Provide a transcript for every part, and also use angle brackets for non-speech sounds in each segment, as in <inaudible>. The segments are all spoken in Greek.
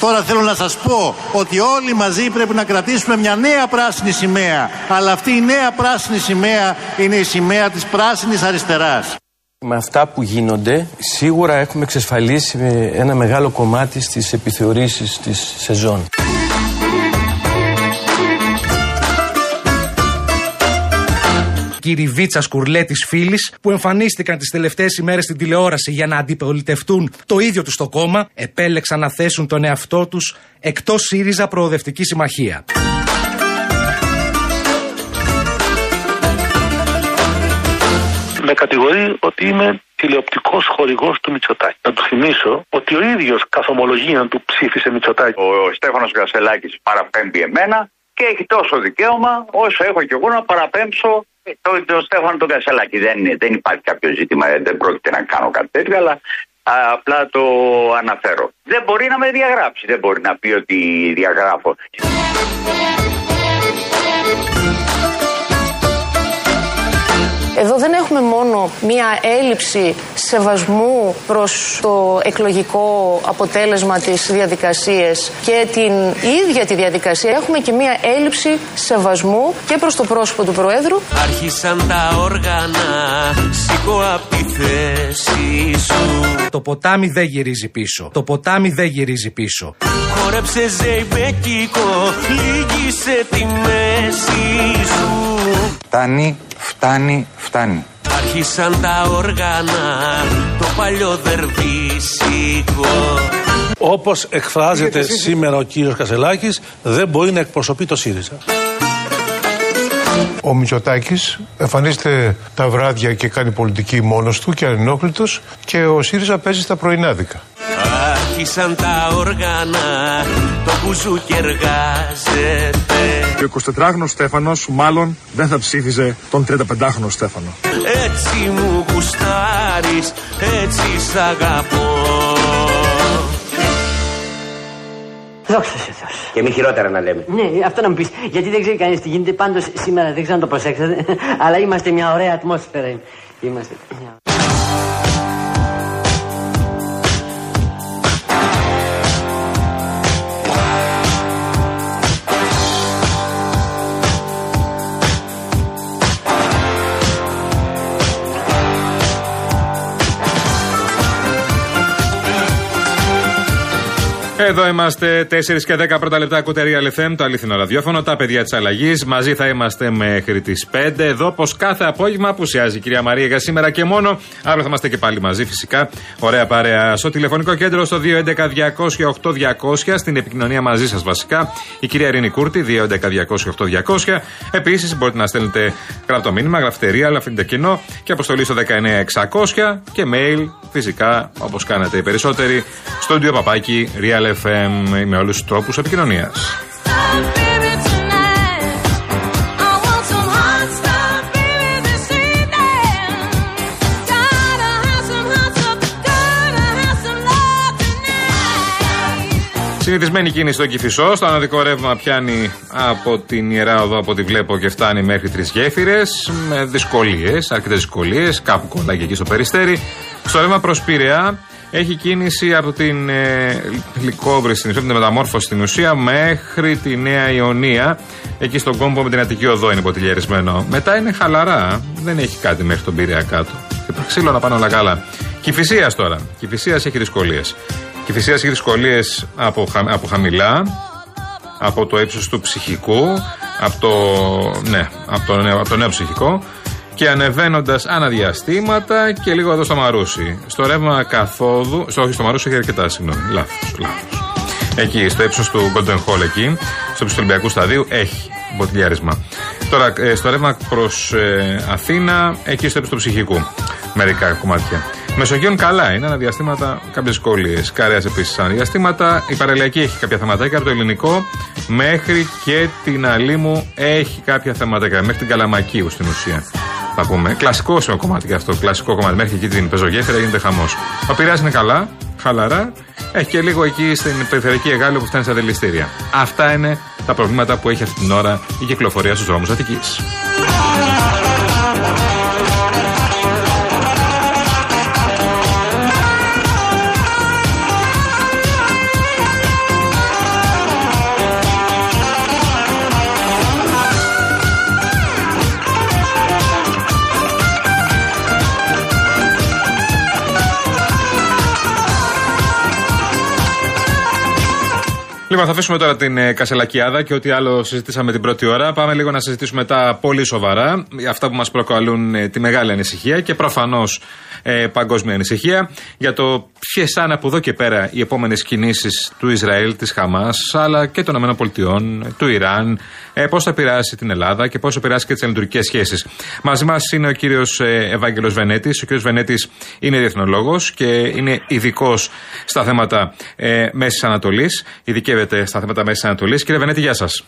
Τώρα θέλω να σας πω ότι όλοι μαζί πρέπει να κρατήσουμε μια νέα πράσινη σημαία. Αλλά αυτή η νέα πράσινη σημαία είναι η σημαία της πράσινης αριστεράς. Με αυτά που γίνονται, σίγουρα έχουμε εξασφαλίσει ένα μεγάλο κομμάτι στις επιθεωρήσεις της σεζόν. Κύριοι Βίτσα Κουρλέ της φίλης, που εμφανίστηκαν τις τελευταίες ημέρες στην τηλεόραση για να αντιπολιτευτούν το ίδιο τους το κόμμα, επέλεξαν να θέσουν τον εαυτό τους εκτός ΣΥΡΙΖΑ Προοδευτική Συμμαχία. Με κατηγορεί ότι είμαι τηλεοπτικός χορηγός του Μητσοτάκη. Να του θυμίσω ότι ο ίδιος καθ' ομολογία του ψήφισε Μητσοτάκη. Ο Στέφανος Γασελάκη παραπέμπει εμένα και έχει τόσο δικαίωμα όσο έχω και εγώ να παραπέμψω το, το Στέφανο τον Κασελάκη. Δεν, δεν υπάρχει κάποιο ζήτημα, δεν πρόκειται να κάνω κάτι τέτοιο, αλλά απλά το αναφέρω. Δεν μπορεί να με διαγράψει, δεν μπορεί να πει ότι διαγράφω. Εδώ δεν έχουμε μόνο μία έλλειψη σεβασμού προς το εκλογικό αποτέλεσμα της διαδικασίας και την ίδια τη διαδικασία. Έχουμε και μία έλλειψη σεβασμού και προς το πρόσωπο του Προέδρου. Άρχισαν τα όργανα, σηκώ απ' τη θέση σου. Το ποτάμι δεν γυρίζει πίσω. Το ποτάμι δεν γυρίζει πίσω. Χόρεψε ζεϊμπέκικο, λίγησε τη μέση σου. Φτάνει, φτάνει, φτάνει. Άρχισαν τα όργανα, το παλιό δερβίσικο. Όπως εκφράζεται σήμερα ο κύριος Κασελάκης, δεν μπορεί να εκπροσωπεί το ΣΥΡΙΖΑ. Ο Μητσοτάκης εμφανίζεται τα βράδια και κάνει πολιτική μόνος του και ανενόχλητος και ο ΣΥΡΙΖΑ παίζει στα πρωινάδικα. Άρχισαν τα όργανα, το μπουζούκι εργάζεται. Και ο 24χρονος Στέφανος μάλλον δεν θα ψήφιζε τον 35χρονο Στέφανο. Έτσι μου γουστάρεις, έτσι σ' αγαπώ. Δόξα σε Θεός. Και μη χειρότερα να λέμε. Ναι, αυτό να μου πεις. Γιατί δεν ξέρει κανείς τι γίνεται. Πάντως σήμερα δεν ξέρω αν το προσέξατε. <laughs> Αλλά είμαστε μια ωραία ατμόσφαιρα. Είμαστε. Εδώ είμαστε 4 και 10 πρώτα λεπτά κουτερία LFM, το αλήθινο ραδιόφωνο, τα παιδιά της αλλαγής. Μαζί θα είμαστε μέχρι τις 5. Εδώ, πως κάθε απόγευμα απουσιάζει η κυρία Μαρία για σήμερα και μόνο. Αύριο θα είμαστε και πάλι μαζί, φυσικά. Ωραία παρέα. Στο τηλεφωνικό κέντρο στο 211-200-8200. Στην επικοινωνία μαζί σας βασικά. Η κυρία Ειρήνη Κούρτη, 211-200-8200. Επίσης μπορείτε να στέλνετε γραπτό μήνυμα, γραφτερία, αλλά αφήνετε κοινό και αποστολή στο 19600 και mail φυσικά όπως κάνετε οι περισσότεροι στο παπάκι Real FM με όλους τους τρόπους επικοινωνίας. Συνηθισμένη κίνηση στο Κυφισό. Στο αναδικό ρεύμα πιάνει από την ιερά οδό από ό,τι βλέπω και φτάνει μέχρι τρεις γέφυρες. Με δυσκολίες, αρκετέ δυσκολίες. Κάπου κολλάει εκεί στο περιστέρι. Στο ρεύμα προς Πειραιά έχει κίνηση από την ε, Λικόβρη στην ουσία, την μεταμόρφωση στην ουσία, μέχρι τη Νέα Ιωνία. Εκεί στον κόμπο με την Αττική Οδό είναι ποτηλιαρισμένο. Μετά είναι χαλαρά. Δεν έχει κάτι μέχρι τον Πειραιά κάτω. Και το ξύλο να πάνε όλα καλά. Κυφυσίας τώρα. Κυφυσίας έχει δυσκολίες. Κυφυσίας έχει δυσκολίες από, από χαμηλά, από το ύψος του ψυχικού, από το, ναι, από το, από το νέο ψυχικό και ανεβαίνοντας αναδιαστήματα και λίγο εδώ στο Μαρούσι. Στο ρεύμα καθόδου. Στο, όχι, στο Μαρούσι έχει αρκετά, συγγνώμη. Λάθος. Λάθος. Εκεί, στο ύψος του Golden Hall, εκεί, στο ύψος του Ολυμπιακού Σταδίου, έχει μποτιλιάρισμα. Τώρα, ε, στο ρεύμα προς ε, Αθήνα, εκεί στο ύψος του ψυχικού. Μερικά κομμάτια. Μεσογείων καλά είναι, αναδιαστήματα κάποιες δυσκολίε. Καρέας επίσης αναδιαστήματα. Η παραλιακή έχει κάποια θεματάκια από το ελληνικό μέχρι και την Αλήμου έχει κάποια θεματάκια. Μέχρι την Καλαμακίου στην ουσία θα πούμε. Κλασικό σε κομμάτι και αυτό. Κλασικό κομμάτι. Μέχρι εκεί την πεζογέφυρα γίνεται χαμός. Ο Πειραιάς είναι καλά, χαλαρά. Έχει και λίγο εκεί στην περιφερειακή Εγάλη που φτάνει στα δηληστήρια. Αυτά είναι τα προβλήματα που έχει αυτή την ώρα η κυκλοφορία στους δρόμους Αττικής. Λοιπόν, θα αφήσουμε τώρα την ε, Κασελακιάδα και ό,τι άλλο συζητήσαμε την πρώτη ώρα. Πάμε λίγο να συζητήσουμε τα πολύ σοβαρά, αυτά που μας προκαλούν ε, τη μεγάλη ανησυχία και προφανώς ε, παγκόσμια ανησυχία για το ποιες θα είναι από εδώ και πέρα οι επόμενες κινήσεις του Ισραήλ, της Χαμάς, αλλά και των ΗΠΑ, του Ιράν, ε, πώς θα επηρεάσει την Ελλάδα και πώς θα επηρεάσει και τις ελληνικέ σχέσεις. Μαζί μας είναι ο κύριος ε, Ευάγγελος Βενέτης. Ο κύριος Βενέτης είναι διεθνολόγος και είναι ειδικός στα θέματα ε, Μέσης Ανατολής. Ειδικεύεται στα θέματα Μέσης Ανατολής. Κύριε Βενέτη, γεια σας.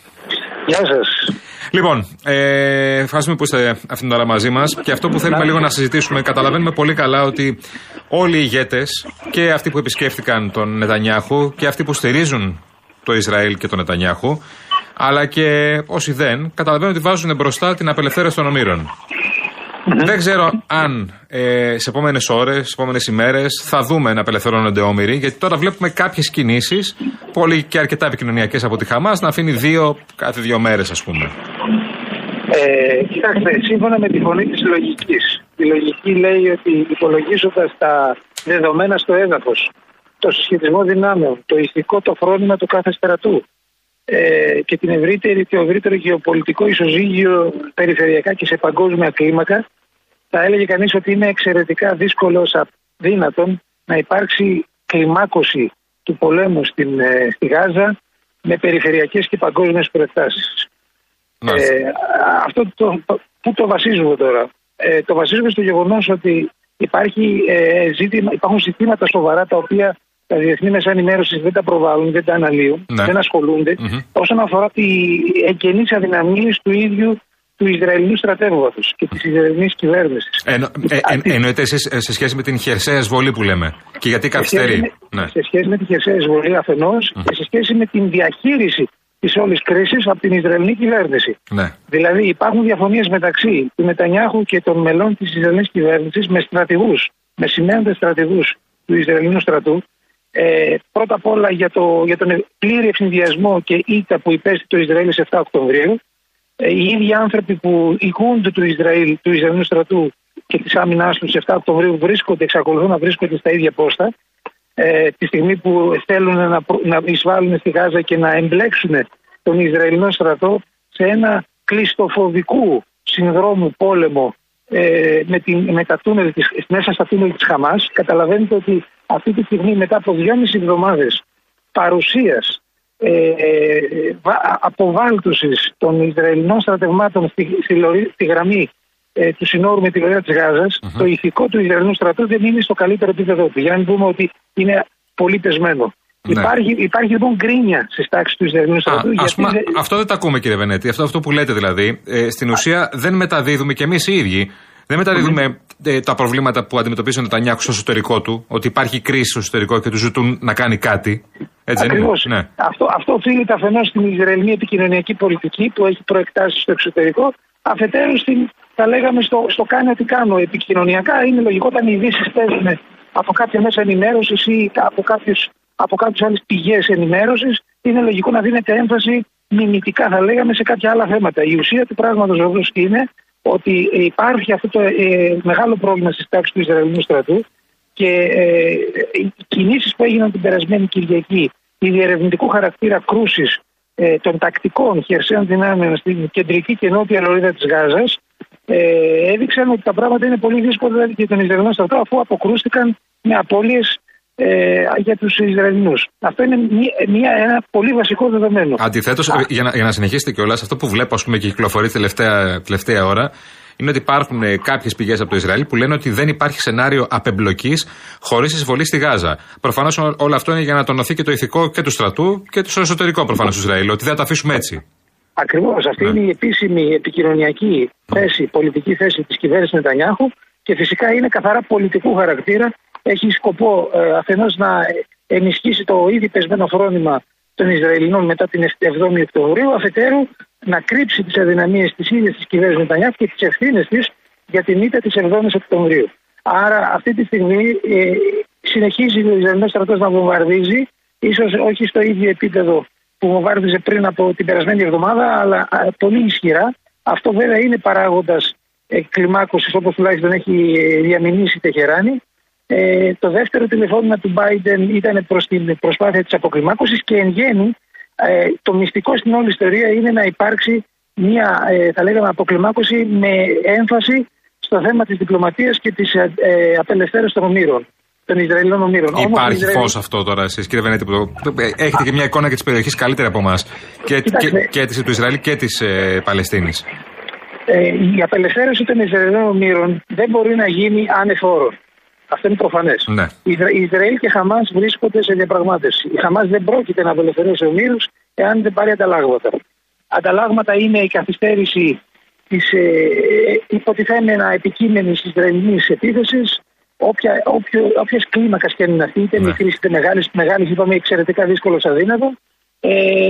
Γεια σας. Λοιπόν, ε, ευχαριστούμε που είστε αυτήν την ώρα μαζί μας. Και αυτό που θέλουμε λίγο να συζητήσουμε, καταλαβαίνουμε πολύ καλά ότι όλοι οι ηγέτες και αυτοί που επισκέφτηκαν τον Νετανιάχου και αυτοί που στηρίζουν το Ισραήλ και τον Νετανιάχου, αλλά και όσοι δεν, καταλαβαίνουν ότι βάζουν μπροστά την απελευθέρωση των ομήρων. Δεν ξέρω αν ε, σε επόμενες ώρες, σε επόμενες ημέρες θα δούμε να απελευθερώνονται όμοιροι, γιατί τώρα βλέπουμε κάποιες κινήσεις, πολύ και αρκετά επικοινωνιακές από τη Χαμάς, να αφήνει δύο κάθε δύο μέρες, ας πούμε. Ε, κοιτάξτε, σύμφωνα με τη φωνή της λογικής, η λογική λέει ότι υπολογίζοντας τα δεδομένα στο έδαφος, το συσχετισμό δυνάμεων, το ηθικό, το φρόνημα του κάθε στρατού ε, και την ευρύτερη και ευρύτερο γεωπολιτικό ισοζύγιο περιφερειακά και σε παγκόσμια κλίμακα, θα έλεγε κανείς ότι είναι εξαιρετικά δύσκολο, αδύνατον να υπάρξει κλιμάκωση του πολέμου στην, ε, στη Γάζα με περιφερειακές και παγκόσμιες προεκτάσεις. Ε, αυτό το, πού το βασίζουμε τώρα; Ε, το βασίζουμε στο γεγονός ότι υπάρχει, ε, ζήτημα, υπάρχουν ζητήματα σοβαρά τα οποία τα διεθνή μέσα ενημέρωσης δεν τα προβάλλουν, δεν τα αναλύουν, Ναι. δεν ασχολούνται όσον αφορά τη εγγενείς αδυναμίες του ίδιου του Ισραηλινού στρατεύματο και της Ισραηλινής κυβέρνησης. Εννο, ε, ε, εννοείται εσεί σε σχέση με την χερσαία εισβολή που λέμε. Και γιατί καθυστερεί. Ναι. Σε σχέση με τη χερσαία εισβολή αφενός και σε σχέση με την διαχείριση της όλης κρίσης από την Ισραηλινή κυβέρνηση. ναι. Δηλαδή υπάρχουν διαφωνίες μεταξύ του Νετανιάχου και των μελών της Ισραηλινής κυβέρνησης με στρατηγούς, με σημαίνοντε στρατηγούς του Ισραηλινού στρατού. Ε, πρώτα απ' όλα για, το, για τον πλήρη ευνηδιασμό και ήττα που υπέστη το Ισραήλ σε 7 Οκτωβρίου. Ε, οι ίδιοι άνθρωποι που ηγούνται του Ισραήλ, του Ισραηλινού στρατού και της άμυνάς τους σε 7 Οκτωβρίου βρίσκονται, εξακολουθούν να βρίσκονται στα ίδια πόστα. Ε, τη στιγμή που θέλουν να, προ- να εισβάλλουν στη Γάζα και να εμπλέξουν τον Ισραηλινό στρατό σε ένα κλειστοφοβικού συνδρόμου πόλεμο ε, με, την, με τα τούνελ της, μέσα στα τούνελ της Χαμάς. Καταλαβαίνετε ότι αυτή τη στιγμή μετά από δυόμιση εβδομάδες παρουσίας ε, ε, βα- αποβάλτωσης των Ισραηλινών στρατευμάτων στη, στη, λωρί- στη γραμμή ε, του συνόρου με τη λωρίδα της γαζας το ηθικό του Ισραηλινού στρατού δεν είναι στο καλύτερο επίπεδο του. Για να μην πούμε ότι είναι πολύ πεσμένο. Ναι. Υπάρχει, υπάρχει λοιπόν γκρίνια στις τάξεις του Ισραηλινού στρατού. Ας γιατί πούμε, δεν- αυτό δεν τα ακούμε κύριε Βενέτη. Αυτό, αυτό που λέτε δηλαδή. Ε, στην ουσία δεν μεταδίδουμε κι εμείς οι ίδιοι. Δεν μεταδίδουμε ε, τα προβλήματα που αντιμετωπίζει ο Νετανιάχου στο εσωτερικό του. Ότι υπάρχει κρίση στο εσωτερικό και του ζητούν να κάνει κάτι. Έτσι δεν είναι; Ακριβώς. Ναι. Αυτό, αυτό οφείλεται αφενός στην Ισραηλινή επικοινωνιακή πολιτική που έχει προεκτάσεις στο εξωτερικό. Αφετέρου, στην, θα λέγαμε στο, στο κάνει ό,τι κάνω. Επικοινωνιακά είναι λογικό όταν οι ειδήσεις παίζουν από κάποια μέσα ενημέρωσης ή από, κάποιους, από κάποιε άλλες πηγές ενημέρωσης. Είναι λογικό να δίνεται έμφαση μιμητικά, θα λέγαμε, σε κάποια άλλα θέματα. Η ουσία του πράγματος βεβαίως είναι ότι υπάρχει αυτό το ε, μεγάλο πρόβλημα στις τάξεις του Ισραηλινού στρατού και ε, οι κινήσεις που έγιναν την περασμένη Κυριακή, η διερευνητικού χαρακτήρα κρούσης ε, των τακτικών χερσαίων δυνάμεων στην κεντρική και νότια λωρίδα της Γάζας ε, έδειξαν ότι τα πράγματα είναι πολύ δύσκολα δηλαδή, για τον Ισραηλινό στρατό αφού αποκρούστηκαν με απώλειες ε, για τους Ισραηλινούς. Αυτό είναι μια, μια, ένα πολύ βασικό δεδομένο. Αντιθέτως, για, να, για να συνεχίσετε κιόλας, αυτό που βλέπω ας πούμε, και κυκλοφορεί τελευταία, τελευταία ώρα είναι ότι υπάρχουν κάποιες πηγές από το Ισραήλ που λένε ότι δεν υπάρχει σενάριο απεμπλοκής χωρίς εισβολή στη Γάζα. Προφανώς όλο αυτό είναι για να τονωθεί και το ηθικό και του στρατού και το εσωτερικό προφανώς του Ισραήλ. Ότι δεν θα τα αφήσουμε έτσι. Ακριβώς. Αυτή είναι η επίσημη επικοινωνιακή θέση, πολιτική θέση της κυβέρνησης Νετανιάχου και φυσικά είναι καθαρά πολιτικού χαρακτήρα. Έχει σκοπό ε, αφενός να ενισχύσει το ήδη πεσμένο φρόνημα των Ισραηλινών μετά την 7η Οκτωβρίου, αφετέρου να κρύψει τις αδυναμίες της ίδιας της κυβέρνησης Νετανιάχου και τις ευθύνες της για την ήττα της 7η Οκτωβρίου. Άρα αυτή τη στιγμή ε, συνεχίζει ο Ισραηλινός στρατός να βομβαρδίζει, ίσως όχι στο ίδιο επίπεδο που βομβάρδιζε πριν από την περασμένη εβδομάδα, αλλά α, πολύ ισχυρά. Αυτό βέβαια είναι παράγοντας ε, κλιμάκωσης, όπως τουλάχιστον έχει ε, διαμηνήσει η Τεχεράνη. Ε, το δεύτερο τηλεφώνημα του Biden ήταν προς την προσπάθεια της αποκλιμάκωση και εν γέννη Ε, το μυστικό στην όλη ιστορία είναι να υπάρξει μια, ε, θα λέγαμε, αποκλιμάκωση με έμφαση στο θέμα της διπλωματίας και της ε, ε, απελευθέρωσης των ομήρων. Των Ισραηλινών ομήρων. Όμως, Υπάρχει οι Ισραηλοί- φως αυτό τώρα εσείς, κύριε Βενέτη. Που το... Έχετε και μια εικόνα και της περιοχής καλύτερη από εμάς. Και, και, Κοιτάξτε. και της- του Ισραήλ και της ε, Παλαιστίνης. Ε, η απελευθέρωση των Ισραηλινών ομήρων δεν μπορεί να γίνει ανεφόρον. Αυτό είναι προφανές. Ναι. Ισραήλ και Χαμάς βρίσκονται σε διαπραγμάτευση. Η Χαμάς δεν πρόκειται να απελευθερώσει ομήρου εάν δεν πάρει ανταλλάγματα. Ανταλλάγματα είναι η καθυστέρηση της ε, υποτιθέμενα επικείμενη Ισραηλινής επίθεσης, όποια όποιας κλίμακας και αν είναι αυτή, είτε μικρής είτε μεγάλης, μεγάλης είπαμε εξαιρετικά δύσκολος αδύνατο. Ε,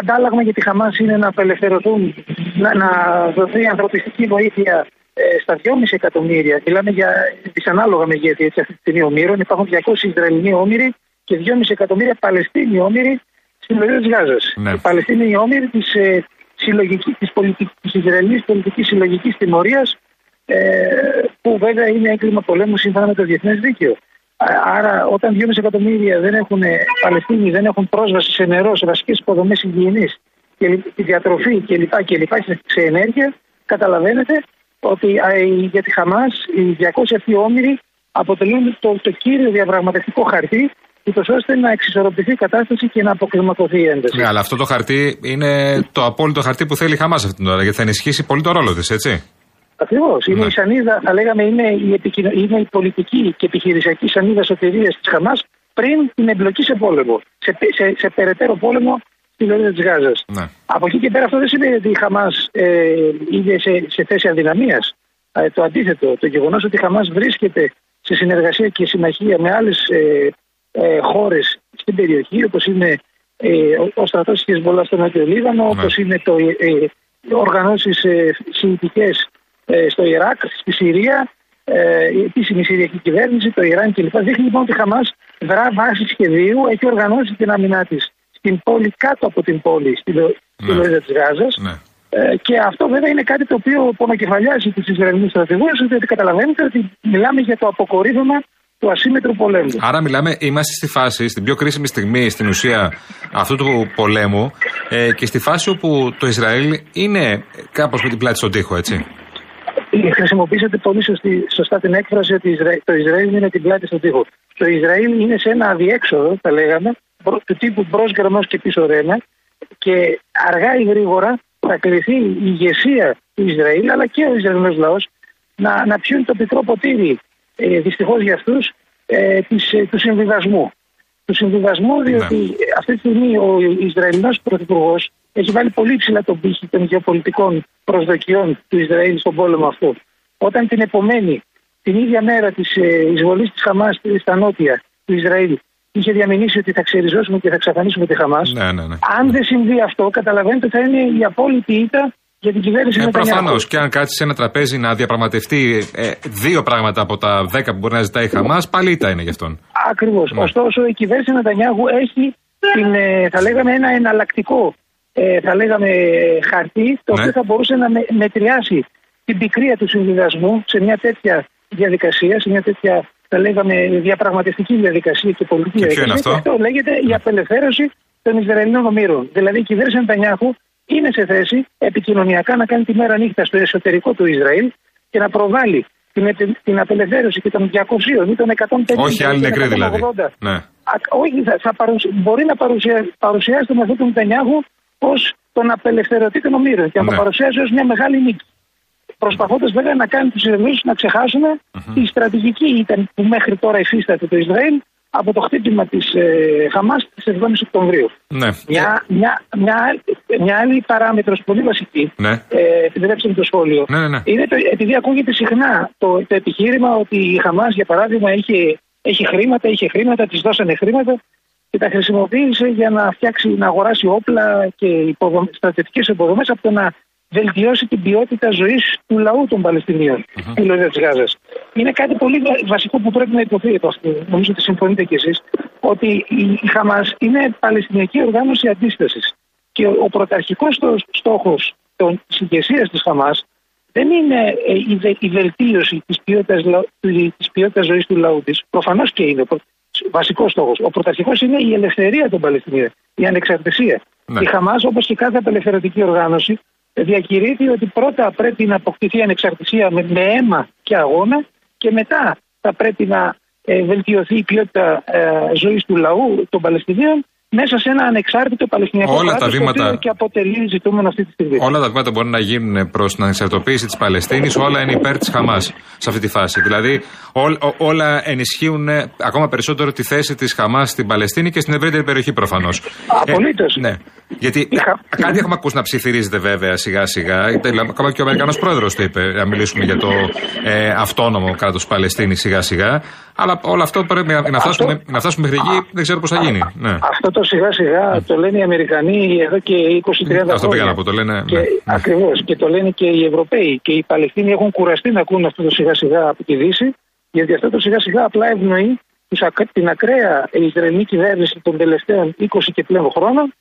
αντάλλαγμα για τη Χαμάς είναι να απελευθερωθούν, να, να δοθεί ανθρωπιστική βοήθεια ε, στα 2,5 εκατομμύρια. Μιλάμε για δυσανάλογα μεγέθη έτσι, αυτή τη στιγμή ομήρων. Υπάρχουν 200 Ισραηλινοί όμοιροι και 2,5 εκατομμύρια Παλαιστίνοι όμοιροι στην περιοχή της Γάζας. Ναι. Οι Παλαιστίνοι όμοιροι της ε, συλλογικής, της, πολιτικής, της Ισραηλινής πολιτικής συλλογικής τιμωρίας ε, που βέβαια είναι έγκλημα πολέμου σύμφωνα με το διεθνές δίκαιο. Α- Άρα, όταν 2,5 εκατομμύρια δεν έχουν, ε, Παλαιστίνοι δεν έχουν πρόσβαση σε νερό, σε βασικές υποδομές υγιεινής και λι- τη διατροφή κλπ. και λοιπά, σε- σε ενέργεια, καταλαβαίνετε ότι α, η- για τη Χαμάς οι 200 αυτοί όμοιροι αποτελούν το, το κύριο διαπραγματευτικό χαρτί, ούτως ώστε να εξισορροπηθεί η κατάσταση και να αποκλιμακωθεί η ένταση. Ναι, αλλά αυτό το χαρτί είναι το απόλυτο χαρτί που θέλει η Χαμάς αυτή την ώρα, γιατί θα ενισχύσει πολύ το ρόλο της, έτσι. Ακριβώς. Είναι Ναι. η σανίδα, θα λέγαμε, είναι η, επικοινω... είναι η πολιτική και επιχειρησιακή σανίδα σωτηρίας της Χαμάς πριν την εμπλοκή σε πόλεμο. Σε, σε, σε περαιτέρω πόλεμο στη λωρίδα της Γάζας. Ναι. Από εκεί και πέρα αυτό δεν σημαίνει ότι η Χαμάς ε, είναι σε, σε θέση αδυναμίας. Ε, το αντίθετο. Το γεγονός ότι η Χαμάς βρίσκεται σε συνεργασία και συμμαχία με άλλες ε, ε, χώρες στην περιοχή, όπως είναι ε, ο, ο στρατός της Χεσμολάς στο Νότιο Λίβανο, όπως είναι το, ε, οργανώσεις ε, συλλητικέ ε, στο Ιράκ, στη Συρία, ε, η επίσημη Συριακή κυβέρνηση, το Ιράν κλπ. Δείχνει λοιπόν ότι η Χαμάς δρά βάση σχεδίου, έχει οργανώσει την άμυνά της στην πόλη, κάτω από την πόλη, στη, λο- στη λωρίδα της Γάζας. Ναι. Ε, και αυτό βέβαια είναι κάτι το οποίο πονοκεφαλιάζει τους Ισραηλινούς στρατηγούς, διότι καταλαβαίνετε ότι μιλάμε για το αποκορύφωμα του ασύμετρου πολέμου. Άρα μιλάμε, είμαστε στη φάση, στην πιο κρίσιμη στιγμή στην ουσία αυτού του πολέμου ε, και στη φάση όπου το Ισραήλ είναι κάπως με την πλάτη στον τοίχο, έτσι. Ε, Χρησιμοποιήσατε πολύ σωστή, σωστά την έκφραση ότι Ισρα- το Ισραήλ είναι την πλάτη στον τοίχο. Το Ισραήλ είναι σε ένα αδιέξοδο, θα λέγαμε, προ- του τύπου μπρος γκρεμός και πίσω ρέμα και αργά ή γρήγορα θα κληθεί η ηγεσία του Ισραήλ αλλά και ο Ισραηλινός λαός να, να πιούν το πικρό ποτήρι ε, δυστυχώς για αυτούς ε, της, ε, του συμβιβασμού. Του συμβιβασμού διότι ε, αυτή τη στιγμή ο Ισραηλινός Πρωθυπουργός έχει βάλει πολύ ψηλά τον πήχη των γεωπολιτικών προσδοκιών του Ισραήλ στον πόλεμο αυτό. Όταν την επομένη, την ίδια μέρα της ε, εισβολής της Χαμάς στα νότια του Ισραήλ είχε διαμηνήσει ότι θα ξεριζώσουμε και θα εξαφανίσουμε τη Χαμάς Ναι, ναι, ναι. αν δεν συμβεί αυτό, καταλαβαίνετε ότι θα είναι η απόλυτη ήττα για την κυβέρνηση Ε, Νετανιάχου. Προφανώς. Και αν κάτσει σε ένα τραπέζι να διαπραγματευτεί ε, δύο πράγματα από τα δέκα που μπορεί να ζητάει η Χαμάς, πάλι ήττα είναι γι' αυτόν. Ακριβώς. Ναι. Ωστόσο, η κυβέρνηση Νετανιάχου έχει την, ε, θα λέγαμε, ένα εναλλακτικό ε, θα λέγαμε, χαρτί, το Ναι. οποίο θα μπορούσε να με, μετριάσει την πικρία του συμβιβασμού σε μια τέτοια διαδικασία, σε μια τέτοια θα λέγαμε, διαπραγματευτική διαδικασία και πολιτική Και ποιο διαδικασία. είναι αυτό; Και αυτό λέγεται η απελευθέρωση των Ισραηλινών ομήρων. Δηλαδή, η κυβέρνηση Νετανιάχου είναι σε θέση επικοινωνιακά να κάνει τη μέρα νύχτα στο εσωτερικό του Ισραήλ και να προβάλλει την, επι- την απελευθέρωση και των 200 ή των 150 Όχι άλλοι ή των νεκροί δηλαδή. 180. Ναι. Α- όχι, θα, θα παρουσ- μπορεί να παρουσια, παρουσιάσει τον αυτό του Νετανιάχου ως τον απελευθερωτή των ομήρων και να το Ναι. παρουσιάσει ως μια μεγάλη νίκη. Προσπαθώντας βέβαια να κάνει του Ισραηλινού να ξεχάσουν τη στρατηγική ήταν που μέχρι τώρα υφίσταται το Ισραήλ από το χτύπημα της ε, Χαμάς της 7η Οκτωβρίου. Ναι. Μια, μια, μια, άλλη- μια άλλη παράμετρος πολύ βασική, Ναι. ε, επιτρέψτε μου το σχόλιο, Ναι, ναι, ναι. είναι το, επειδή ακούγεται συχνά το, το επιχείρημα ότι η Χαμάς, για παράδειγμα, είχε, έχει χρήματα, είχε χρήματα, της δώσανε χρήματα και τα χρησιμοποίησε για να φτιάξει, να αγοράσει όπλα και υποδομ, στρατιωτικές υποδομές από το να βελτιώσει την ποιότητα ζωής του λαού των Παλαιστινίων στη Λωρίδα της Γάζας. Είναι κάτι πολύ βα- βασικό που πρέπει να υποθεί από αυτό. Νομίζω ότι συμφωνείτε κι εσείς ότι η, η Χαμάς είναι Παλαιστινιακή οργάνωση αντίστασης και ο, ο πρωταρχικός στό- στόχος των- της ηγεσίας της Χαμάς δεν είναι ε, η, βε- η βελτίωση της ποιότητας, λα- του- της ποιότητας ζωής του λαού της. Προφανώς και είναι ο προ- βασικός στόχος. Ο πρωταρχικός είναι η ελευθερία των Παλαιστινίων, η ανεξαρτησία. Η Χαμάς, όπως και κάθε απελευθερωτική οργάνωση, διακηρύττει ότι πρώτα πρέπει να αποκτηθεί ανεξαρτησία με, με αίμα και αγώνα και μετά θα πρέπει να ε, βελτιωθεί η ποιότητα ε, ζωής του λαού των Παλαιστινίων μέσα σε ένα ανεξάρτητο Παλαιστινιακό Όλα τα κράτος, βήματα- το οποίο και αποτελεί ζητούμενο αυτή τη στιγμή. Όλα τα βήματα μπορεί να γίνουν προς την ανεξαρτητοποίηση της Παλαιστίνης, όλα είναι υπέρ της Χαμάς σε αυτή τη φάση. Δηλαδή, ό- ό- όλα ενισχύουν ε, ακόμα περισσότερο τη θέση της Χαμάς στην Παλαιστίνη και στην ευρύτερη περιοχή προφανώς. Απολύτως. ναι. Γιατί κάτι έχουμε ακούσει να ψιθυρίζεται βέβαια σιγά σιγά. Ακόμα και ο Αμερικανός πρόεδρος το είπε, να μιλήσουμε για το ε, αυτόνομο κράτος Παλαιστίνης σιγά σιγά. Αλλά όλο αυτό πρέπει να, να, φτάσουμε, να φτάσουμε μέχρι εκεί, δεν ξέρω πώς θα γίνει. Ναι. Αυτό το σιγά σιγά το λένε οι Αμερικανοί εδώ και 20-30 χρόνια. Αυτό πήγα να πω, το λένε. Και ναι. Ακριβώς. Και το λένε και οι Ευρωπαίοι. Και οι Παλαιστίνοι έχουν κουραστεί να ακούν αυτό το σιγά σιγά από τη Δύση, γιατί αυτό το σιγά σιγά απλά ευνοεί τους ακ- την ακραία Ισραηλινή κυβέρνηση των τελευταίων 20 και πλέον χρόνων,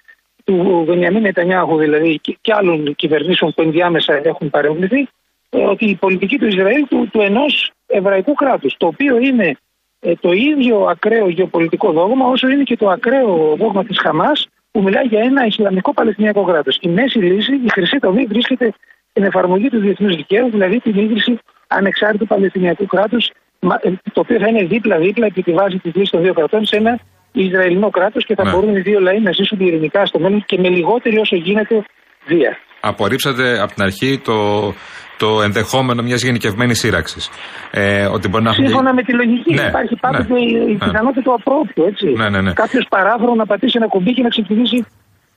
του Βενιαμίν Νετανιάχου δηλαδή και, και άλλων κυβερνήσεων που ενδιάμεσα έχουν παρέμβληθει, ε, ότι η πολιτική του Ισραήλ του, του ενός εβραϊκού κράτους, το οποίο είναι ε, το ίδιο ακραίο γεωπολιτικό δόγμα όσο είναι και το ακραίο δόγμα της Χαμάς που μιλάει για ένα Ισλαμικό Παλαιστινιακό κράτος. Η μέση λύση, η χρυσή τομή βρίσκεται στην εφαρμογή του διεθνούς δικαίου, δηλαδή την ίδρυση ανεξάρτητου Παλαιστινιακού κράτους μα- ε, το οποίο θα είναι δίπλα-δίπλα επί τη βάση της λύσης των δύο κρατών σε ένα Ισραηλινό κράτος και θα Ναι. μπορούν οι δύο λαοί να ζήσουν ειρηνικά στο μέλλον και με λιγότερη όσο γίνεται βία. Απορρίψατε από την αρχή το, το ενδεχόμενο μιας γενικευμένης σύραξης. Ε, ότι μπορεί να έχουμε. Σύμφωνα με τη λογική, Ναι, υπάρχει πάντοτε ναι, η, η ναι. πιθανότητα του απρόπτου, έτσι. Ναι, ναι, ναι. Κάποιος παράφρο να πατήσει ένα κουμπί και να ξεκινήσει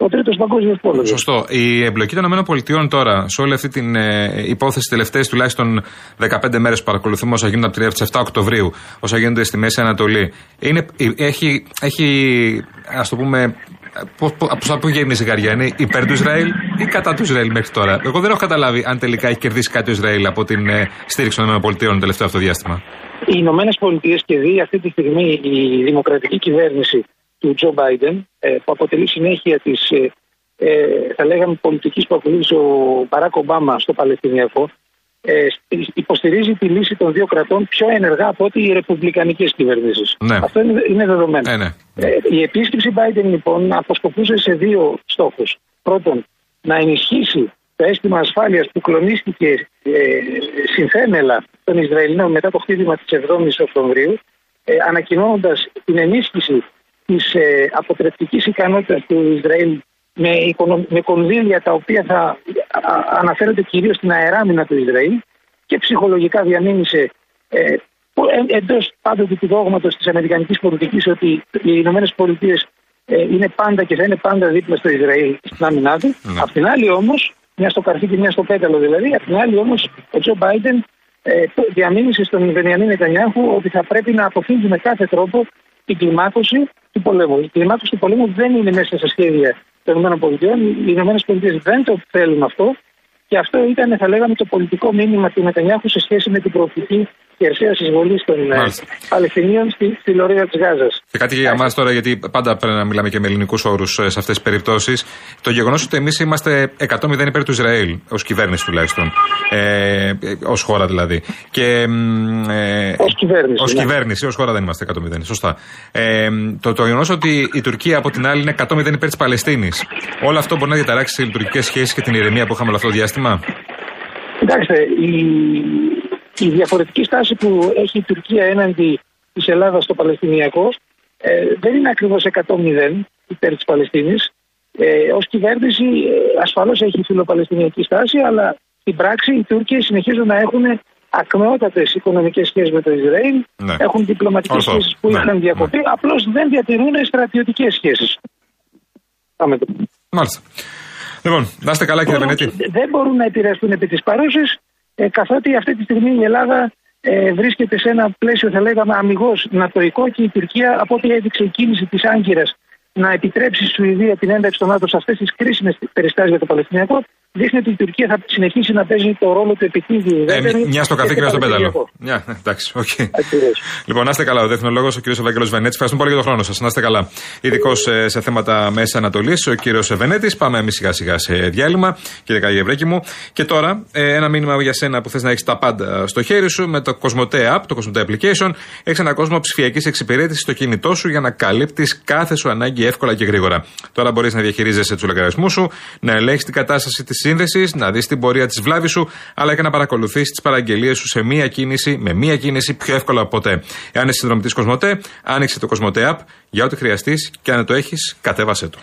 ο τρίτος παγκόσμιος πόλεμος. Σωστό. Η εμπλοκή των ΗΠΑ τώρα σε όλη αυτή την ε, υπόθεση τελευταίες τουλάχιστον 15 μέρες που παρακολουθούμε όσα γίνονται από την 7 Οκτωβρίου, όσα γίνονται στη Μέση Ανατολή, είναι, έχει, έχει ας το πούμε. Πώς από πού βγαίνει η ζυγαριά, είναι υπέρ του Ισραήλ ή κατά του Ισραήλ μέχρι τώρα. Εγώ δεν έχω καταλάβει αν τελικά έχει κερδίσει κάτι ο Ισραήλ από την ε, στήριξη των ΗΠΑ το τελευταίο αυτό διάστημα. Οι Ηνωμένες Πολιτείες και δει αυτή τη στιγμή η δημοκρατική κυβέρνηση του Τζο Μπάιντεν, ε, που αποτελεί συνέχεια της, ε, ε, θα λέγαμε, πολιτικής που ακολούθησε ο Μπαράκ Ομπάμα στο Παλαιστινιακό, ε, υποστηρίζει τη λύση των δύο κρατών πιο ενεργά από ότι οι ρεπουμπλικανικές κυβερνήσεις. Ναι. Αυτό είναι, είναι δεδομένο. Ναι, ναι. Ε, η επίσκεψη Biden λοιπόν αποσκοπούσε σε δύο στόχους. Πρώτον, να ενισχύσει το αίσθημα ασφάλειας που κλονίστηκε ε, συνθέμελα των Ισραηλινών μετά το χτύπημα της 7η Οκτωβρίου, ε, ανακοινώνοντας την ενίσχυση της ε, αποτρεπτικής ικανότητας του Ισραήλ με, οικονο- με κονδύλια τα οποία θα α- αναφέρονται κυρίως στην αεράμινα του Ισραήλ και ψυχολογικά διαμήνυσε ε, εντός πάντοτε του δόγματος της Αμερικανικής πολιτικής ότι οι Ηνωμένες Πολιτείες είναι πάντα και θα είναι πάντα δίπλα στο Ισραήλ στην άμυνά του. Απ' την άλλη όμως, μια στο καρφί και μια στο πέταλο δηλαδή, απ' την άλλη όμως ο Τζο Μπάιντεν ε, το- διαμήνυσε στον Βενιαμίν Νετανιάχου ότι θα πρέπει να αποφύγει με κάθε τρόπο την κλιμάκωση του πολέμου. Η κλιμάκωση του πολέμου δεν είναι μέσα στα σχέδια των ΗΠΑ. Οι ΗΠΑ δεν το θέλουν αυτό και αυτό ήταν, θα λέγαμε, το πολιτικό μήνυμα του Νετανιάχου σε σχέση με την προοπτική χερσαία εισβολή των ε, Μάλιστα. Παλαιστινίων στη, στη λωρίδα της Γάζας. Και κάτι και για εμάς τώρα, γιατί πάντα πρέπει να μιλάμε και με ελληνικούς όρους σε αυτές τις περιπτώσεις. Το γεγονός ότι εμείς είμαστε 100-0 υπέρ του Ισραήλ, ως κυβέρνηση τουλάχιστον. Ε, ως χώρα δηλαδή. Και, μ, ε, Ως κυβέρνηση, Ως ναι. κυβέρνηση, ως χώρα δεν είμαστε 100-0. Σωστά. Ε, το, το γεγονός ότι η Τουρκία από την άλλη είναι 100-0 υπέρ της Παλαιστίνης. Όλο αυτό μπορεί να διαταράξει τις λειτουργικέ σχέσεις και την ηρεμία που είχαμε όλο αυτό το διάστημα; Κοιτάξτε, η, η διαφορετική στάση που έχει η Τουρκία έναντι της Ελλάδας στο Παλαιστινιακό ε, δεν είναι ακριβώς 100-0 υπέρ της Παλαιστίνης. Ε, Ω κυβέρνηση, ε, ασφαλώς έχει φιλοπαλαιστινιακή στάση, αλλά στην πράξη οι Τούρκοι συνεχίζουν να έχουν ακμεότατες οικονομικές σχέσεις με το Ισραήλ. Ναι. Έχουν διπλωματικές Ορθώς. σχέσεις που Ναι, είχαν διακοπεί. Απλώς δεν διατηρούν στρατιωτικές σχέσεις. Πάμε το. Μάλιστα. Λοιπόν, να είστε καλά κύριε Βενέτη. δεν μπορούν να επηρεαστούν επί της παρούσης, ε, καθότι αυτή τη στιγμή η Ελλάδα ε, βρίσκεται σε ένα πλαίσιο, θα λέγαμε, αμυγός νατοϊκό και η Τουρκία, από ό,τι έδειξε η κίνηση της Άγκυρας να επιτρέψει στη Σουηδία την ένταξη στο ΝΑΤΟ σε αυτές τις κρίσιμες περιστάσεις για το Παλαιστινιακό, δείχνει ότι η Τουρκία θα συνεχίσει να παίζει το ρόλο του επιτήδειου. Ε, ουδέτερου μη- μια στο καρφί και μια στο πέταλο. περιφερειακό. Μια, ε, εντάξει, οκ. Ακριβώς. Λοιπόν, να είστε καλά. Ο διεθνολόγος, ο κ. Ευαγγελός Βενέτης. Ευχαριστούμε πολύ για τον χρόνο σας. Να είστε καλά. Ειδικός σε θέματα Μέσης Ανατολής, ο κ. Βενέτης. Πάμε εμείς σιγά σιγά σε διάλειμμα, κύριε Καγιευρέκη μου. Και τώρα, ε, ένα μήνυμα για σένα που θες να έχεις τα πάντα στο χέρι σου με το Cosmote App, το Cosmote Application. Έχεις ένα κόσμο ψηφιακής εξυπηρέτησης στο κινητό σου για να καλύπτεις κάθε σου ανάγκη εύκολα και γρήγορα. Τώρα μπορείς να διαχειρίζεσαι τους λογαριασμούς σου, να ελέγχεις την κατάσταση της σύνδεσης, να δεις την πορεία της βλάβης σου, αλλά και να παρακολουθήσει τις παραγγελίες σου σε μία κίνηση, με μία κίνηση πιο εύκολα από ποτέ. Εάν είσαι συνδρομητής Κοσμοτέ, άνοιξε το Cosmote App για ό,τι χρειαστείς και αν δεν το έχεις, κατέβασέ το.